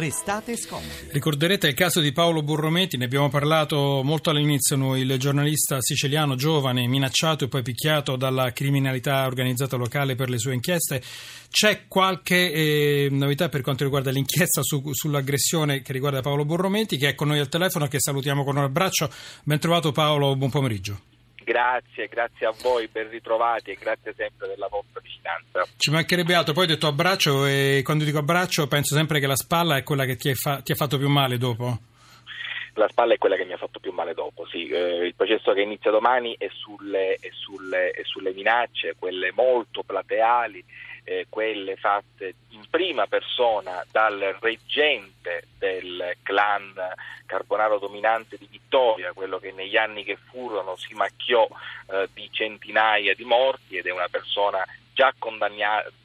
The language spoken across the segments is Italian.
Restate scomodi. Ricorderete il caso di Paolo Borrometi, ne abbiamo parlato molto all'inizio noi, il giornalista siciliano giovane, minacciato e poi picchiato dalla criminalità organizzata locale per le sue inchieste. C'è qualche eh, novità per quanto riguarda l'inchiesta su, sull'aggressione che riguarda Paolo Borrometi, che è con noi al telefono, che salutiamo con un abbraccio. Ben trovato Paolo, buon pomeriggio. Grazie, grazie a voi, ben ritrovati e grazie sempre della vostra vicinanza. Ci mancherebbe altro, poi ho detto abbraccio e quando dico abbraccio penso sempre che la spalla è quella che ti, fa, ti ha fatto più male dopo. La spalla è quella che mi ha fatto più male dopo, sì. Eh, il processo che inizia domani è sulle, è sulle, è sulle minacce, quelle molto plateali, eh, quelle fatte in prima persona dal reggente del clan carbonaro dominante di Vittoria, quello che negli anni che furono si macchiò eh, di centinaia di morti ed è una persona già,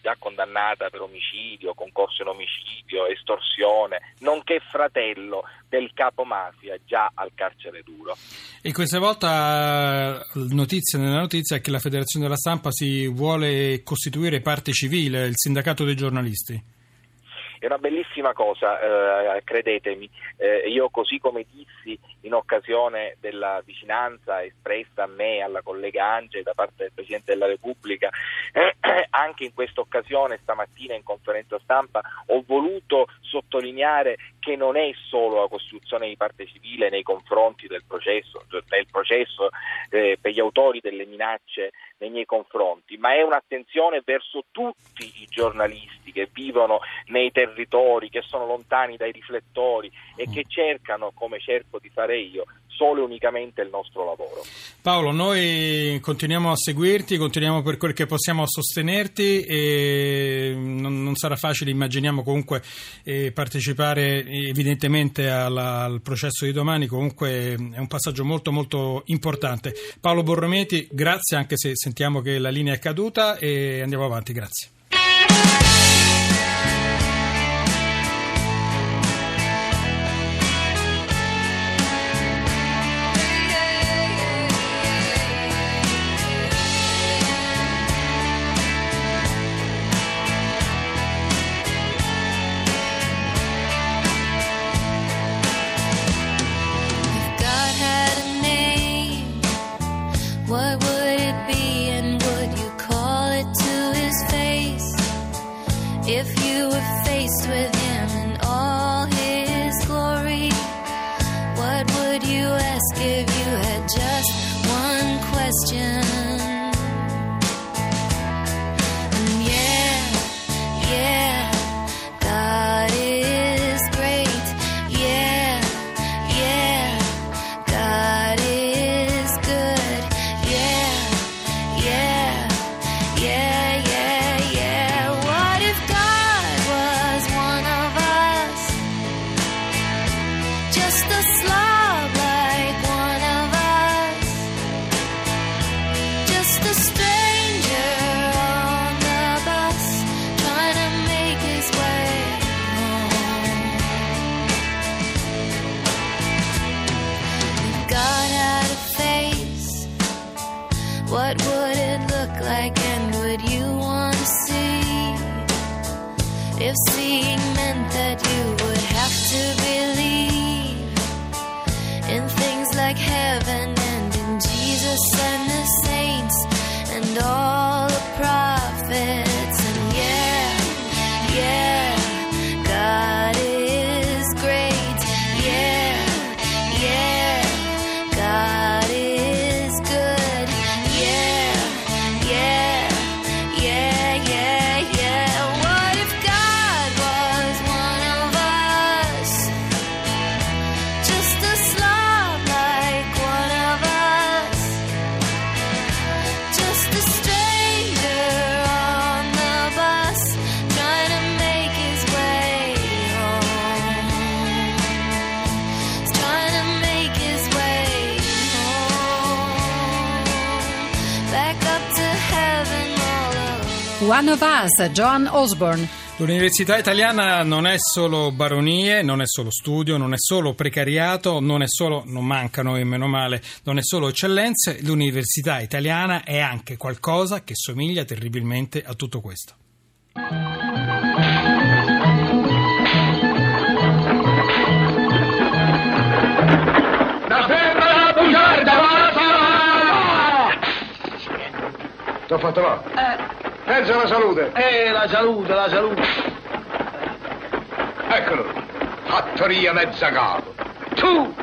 già condannata per omicidio, concorso in omicidio, estorsione, nonché fratello del capo mafia già al carcere duro. E questa volta notizia nella notizia è che la Federazione della Stampa si vuole costituire parte civile, il sindacato dei giornalisti. È una bellissima cosa, eh, credetemi. Eh, io così come dissi in occasione della vicinanza espressa a me alla collega Ange da parte del Presidente della Repubblica, eh, anche in questa occasione stamattina in conferenza stampa ho voluto sottolineare che non è solo la costruzione di parte civile nei confronti del processo, del processo eh, per gli autori delle minacce nei miei confronti, ma è un'attenzione verso tutti i giornalisti che vivono nei territori, che sono lontani dai riflettori e che cercano, come cerco di fare io, solo e unicamente il nostro lavoro. Paolo, noi continuiamo a seguirti, continuiamo per quel che possiamo a sostenerti e non, non sarà facile, immaginiamo comunque eh, partecipare evidentemente alla, al processo di domani, comunque è un passaggio molto molto importante. Paolo Borrometi, grazie anche se sentiamo che la linea è caduta e andiamo avanti, grazie. If you were faced with him in all his glory, what would you ask if you had just one question? One of Us, Joan Osborne. L'università italiana non è solo baronie, non è solo studio, non è solo precariato, non è solo, non mancano e meno male, non è solo eccellenze, l'università italiana è anche qualcosa che somiglia terribilmente a tutto questo. T'ho fatto male? Eh, Pensa alla salute. eh, la salute, la salute. Eccolo. Fattoria Mezzacapo. Tu!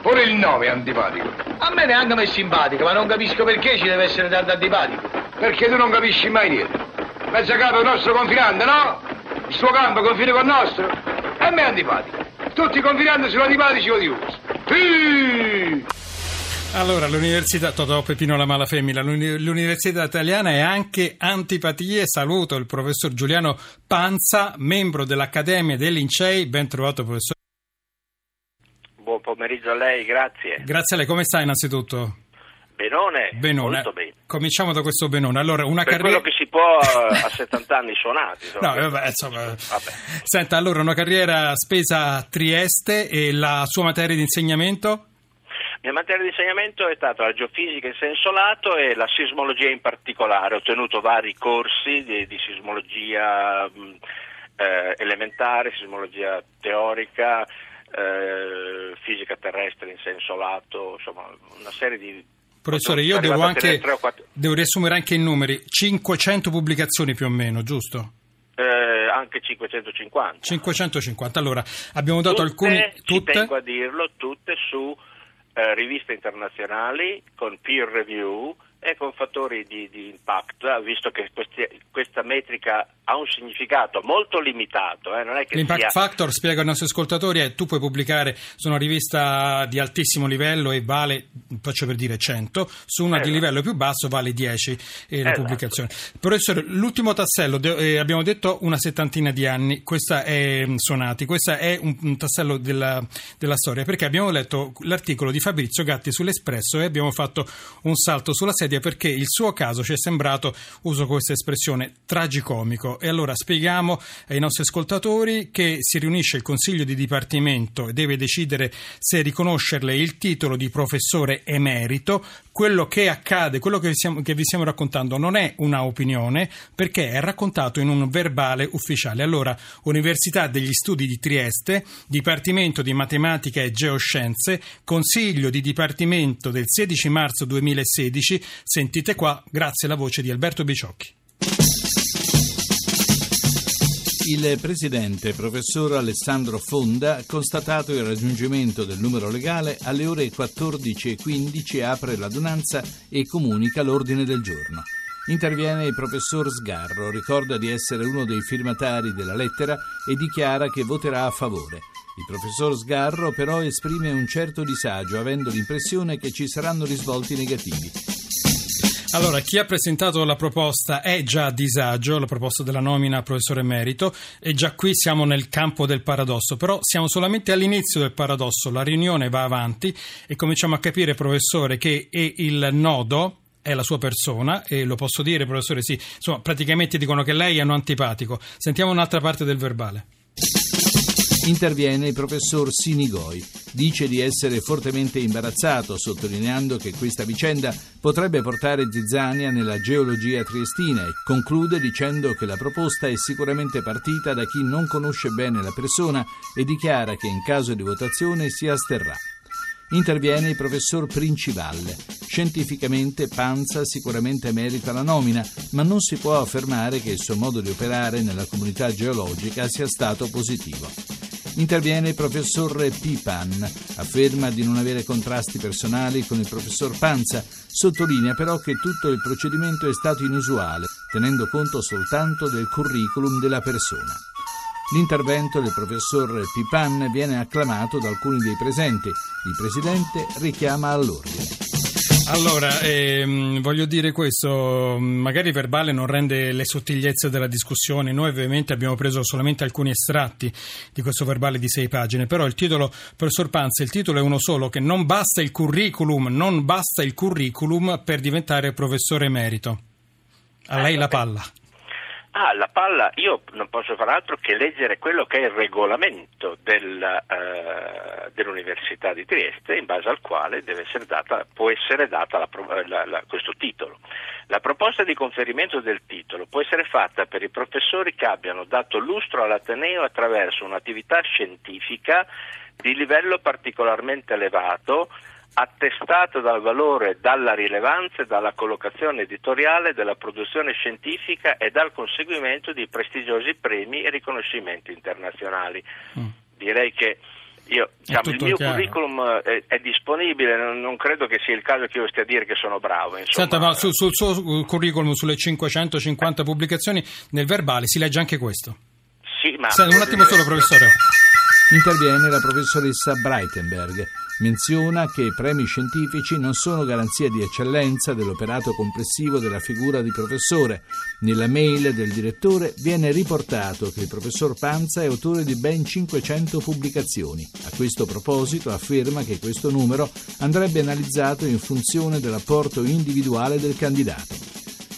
Pure il nome è antipatico. A me neanche mi è simpatico, ma non capisco perché ci deve essere tanto antipatico. Perché tu non capisci mai niente. Mezzacapo è il nostro confinante, no? Il suo campo confina con il nostro. E a me è antipatico. Tutti i confinanti sono antipatici e odiosi. Sì! Allora, l'università, Totò Peppino la mala femmina, l'università italiana è anche antipatie. Saluto il professor Giuliano Panza, membro dell'Accademia dei Lincei. Ben trovato, professore. Buon pomeriggio a lei, grazie. Grazie a lei, come sta innanzitutto? Benone, Benone. molto bene. Cominciamo da questo benone. Allora, una Per carriera... quello che si può a 70 anni suonati. insomma. No, vabbè, insomma. Vabbè. Senta, allora, una carriera spesa a Trieste e la sua materia di insegnamento? Mia materia di insegnamento è stata la geofisica in senso lato e la sismologia in particolare. Ho tenuto vari corsi di, di sismologia mh, eh, elementare, sismologia teorica, eh, fisica terrestre in senso lato, insomma una serie di... Professore, io devo anche devo riassumere anche i numeri. 500 pubblicazioni più o meno, giusto? eh, anche 550. 550. Allora, abbiamo dato tutte, alcuni ci tutte tengo a dirlo, tutte su eh, riviste internazionali con peer review e con fattori di, di impact, visto che questi- questa metrica ha un significato molto limitato, eh, è L'impact sia... factor, spiego ai nostri ascoltatori, è tu puoi pubblicare su una rivista di altissimo livello e vale, faccio per dire 100, su una di Esatto. livello più basso vale 10 eh, la Esatto. pubblicazione. Professore, l'ultimo tassello, de- eh, abbiamo detto una settantina di anni, questa è mm, suonati, questo è un, un tassello della, della storia, perché abbiamo letto l'articolo di Fabrizio Gatti sull'Espresso e abbiamo fatto un salto sulla sedia perché il suo caso ci è sembrato, uso questa espressione, tragicomico. E allora spieghiamo ai nostri ascoltatori che si riunisce il Consiglio di Dipartimento e deve decidere se riconoscerle il titolo di professore emerito. Quello che accade, quello che vi stiamo, che vi stiamo raccontando non è una opinione perché è raccontato in un verbale ufficiale. Allora, Università degli Studi di Trieste, Dipartimento di Matematica e Geoscienze, Consiglio di Dipartimento del 16 marzo 2016. Sentite qua, grazie alla voce di Alberto Biciocchi. Il presidente, professor Alessandro Fonda, constatato il raggiungimento del numero legale alle ore 14.15, apre l'adunanza e comunica l'ordine del giorno. Interviene il professor Sgarro, ricorda di essere uno dei firmatari della lettera e dichiara che voterà a favore. Il professor Sgarro però esprime un certo disagio, avendo l'impressione che ci saranno risvolti negativi. Allora, chi ha presentato la proposta è già a disagio, la proposta della nomina a professore emerito, e già qui siamo nel campo del paradosso, però siamo solamente all'inizio del paradosso, la riunione va avanti e cominciamo a capire, professore, che è il nodo è la sua persona e lo posso dire, professore, sì, insomma, praticamente dicono che lei è un antipatico. Sentiamo un'altra parte del verbale. Interviene il professor Sinigoi. Dice di essere fortemente imbarazzato, sottolineando che questa vicenda potrebbe portare zizzania nella geologia triestina e conclude dicendo che la proposta è sicuramente partita da chi non conosce bene la persona e dichiara che in caso di votazione si asterrà. Interviene il professor Princivalle. Scientificamente Panza sicuramente merita la nomina, ma non si può affermare che il suo modo di operare nella comunità geologica sia stato positivo. Interviene il professor Pipan, afferma di non avere contrasti personali con il professor Panza, sottolinea però che tutto il procedimento è stato inusuale, tenendo conto soltanto del curriculum della persona. L'intervento del professor Pipan viene acclamato da alcuni dei presenti. Il presidente richiama all'ordine. Allora, ehm, voglio dire questo, magari il verbale non rende le sottigliezze della discussione, noi ovviamente abbiamo preso solamente alcuni estratti di questo verbale di sei pagine, però il titolo, professor Panza, il titolo è uno solo, che non basta il curriculum, non basta il curriculum per diventare professore emerito. A lei la palla. Ah, la palla, io non posso far altro che leggere quello che è il regolamento del, eh, dell'Università di Trieste, in base al quale essere data, può essere data la la- la- questo titolo. La proposta di conferimento del titolo può essere fatta per i professori che abbiano dato lustro all'Ateneo attraverso un'attività scientifica di livello particolarmente elevato attestato dal valore, dalla rilevanza e dalla collocazione editoriale della produzione scientifica e dal conseguimento di prestigiosi premi e riconoscimenti internazionali. Direi che io, diciamo, il mio chiaro. curriculum eh, è, è disponibile, non, non credo che sia il caso che io stia a dire che sono bravo. Senta, ma su- sul suo curriculum, sulle 550 pubblicazioni, nel verbale si legge anche questo. sì, ma Senta, un attimo solo, professore. Interviene la professoressa Breitenberg. Menziona che i premi scientifici non sono garanzia di eccellenza dell'operato complessivo della figura di professore. Nella mail del direttore viene riportato che il professor Panza è autore di ben 500 pubblicazioni. A questo proposito afferma che questo numero andrebbe analizzato in funzione dell'apporto individuale del candidato.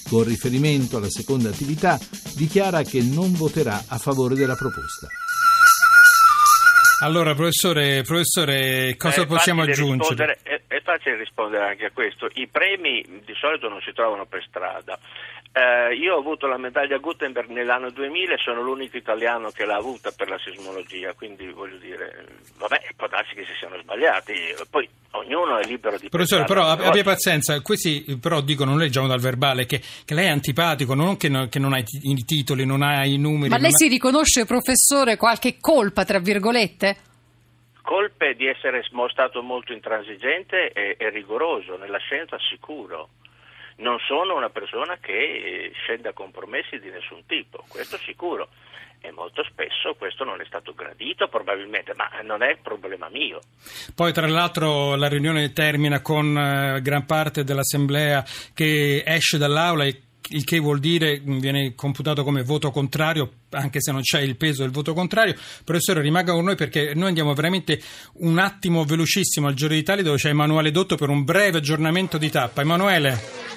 Con riferimento alla seconda attività, dichiara che non voterà a favore della proposta. Allora, professore, professore cosa È possiamo aggiungere? È, è facile rispondere anche a questo. I premi di solito non si trovano per strada. Eh, io ho avuto la medaglia Gutenberg nell'anno 2000 e sono l'unico italiano che l'ha avuta per la sismologia, quindi voglio dire, vabbè, può darsi che si siano sbagliati, poi ognuno è libero di Professore, pensare però abbia vuole. pazienza, questi però dicono, non leggiamo dal verbale, che, che lei è antipatico, non che, no- che non ha i, ti- i titoli, non ha i numeri. Ma lei ha- si riconosce, professore, qualche colpa, tra virgolette? Colpe di essere stato molto intransigente e, e rigoroso, nella scienza sicuro. Non sono una persona che eh, scende a compromessi di nessun tipo, questo sicuro. E molto spesso questo non è stato gradito probabilmente, ma non è problema mio. Poi tra l'altro la riunione termina con eh, gran parte dell'assemblea che esce dall'aula il che vuol dire mh, viene computato come voto contrario anche se non c'è il peso del voto contrario professore rimanga con noi perché noi andiamo veramente un attimo velocissimo al Giro d'Italia dove c'è Emanuele Dotto per un breve aggiornamento di tappa Emanuele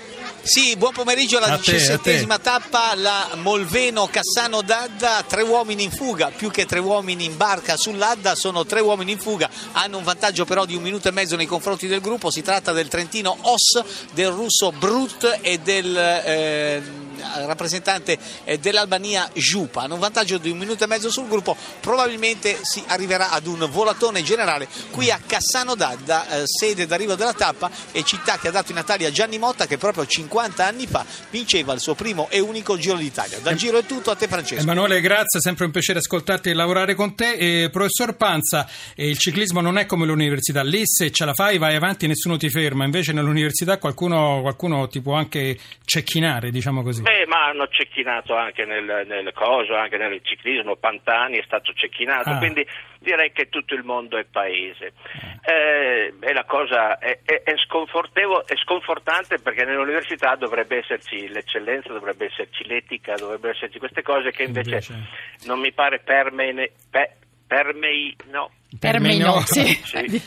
Sì, buon pomeriggio alla diciassettesima tappa, la Molveno Cassano d'Adda, tre uomini in fuga, più che tre uomini in barca sull'Adda, sono tre uomini in fuga, hanno un vantaggio però di un minuto e mezzo nei confronti del gruppo, si tratta del trentino Os, del russo Brut e del eh, rappresentante eh, dell'Albania Giupa, hanno un vantaggio di un minuto e mezzo sul gruppo, probabilmente si arriverà ad un volatone generale qui a Cassano d'Adda, eh, sede d'arrivo della tappa e città che ha dato i natali a Gianni Motta che proprio 50 anni fa vinceva il suo primo e unico Giro d'Italia. Dal Giro è tutto, a te Francesco. Emanuele, grazie, sempre un piacere ascoltarti e lavorare con te. E, professor Panza, eh, il ciclismo non è come l'università, lì se ce la fai vai avanti nessuno ti ferma, invece nell'università qualcuno, qualcuno ti può anche cecchinare, diciamo così. Beh, ma hanno cecchinato anche nel, nel coso, anche nel ciclismo, Pantani è stato cecchinato, Ah. quindi direi che tutto il mondo è paese. Eh, e la cosa è, è- è è sconfortante perché nell'università dovrebbe esserci l'eccellenza, dovrebbe esserci l'etica, dovrebbero esserci queste cose che invece, Invece- non mi pare permei, pe- permei no, Per me no, sì. sì,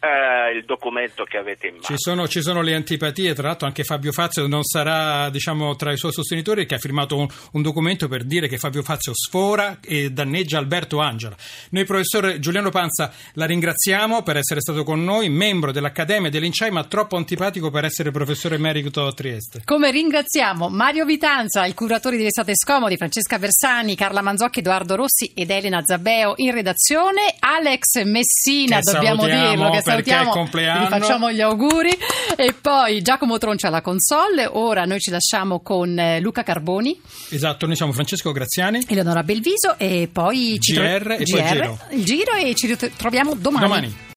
eh, il documento che avete in mano. Ci sono, ci sono le antipatie, tra l'altro anche Fabio Fazio non sarà diciamo, tra i suoi sostenitori che ha firmato un, un documento per dire che Fabio Fazio sfora e danneggia Alberto Angela. Noi professore Giuliano Panza la ringraziamo per essere stato con noi, membro dell'Accademia dell'Inciai ma troppo antipatico per essere professore emerito a Trieste. Come ringraziamo Mario Vitanza, il curatore di Restate Scomodi, Francesca Versani, Carla Manzocchi, Edoardo Rossi ed Elena Zabeo in redazione, Alex Messina, Che dobbiamo dirlo, che salutiamo, compleanno. gli facciamo gli auguri e poi Giacomo Troncia alla console, ora noi ci lasciamo con eh, Luca Carboni, Esatto, noi siamo Francesco Graziani. Eleonora Belviso e poi ci GR e poi GR, Giro. il giro e ci ritroviamo domani. Domani.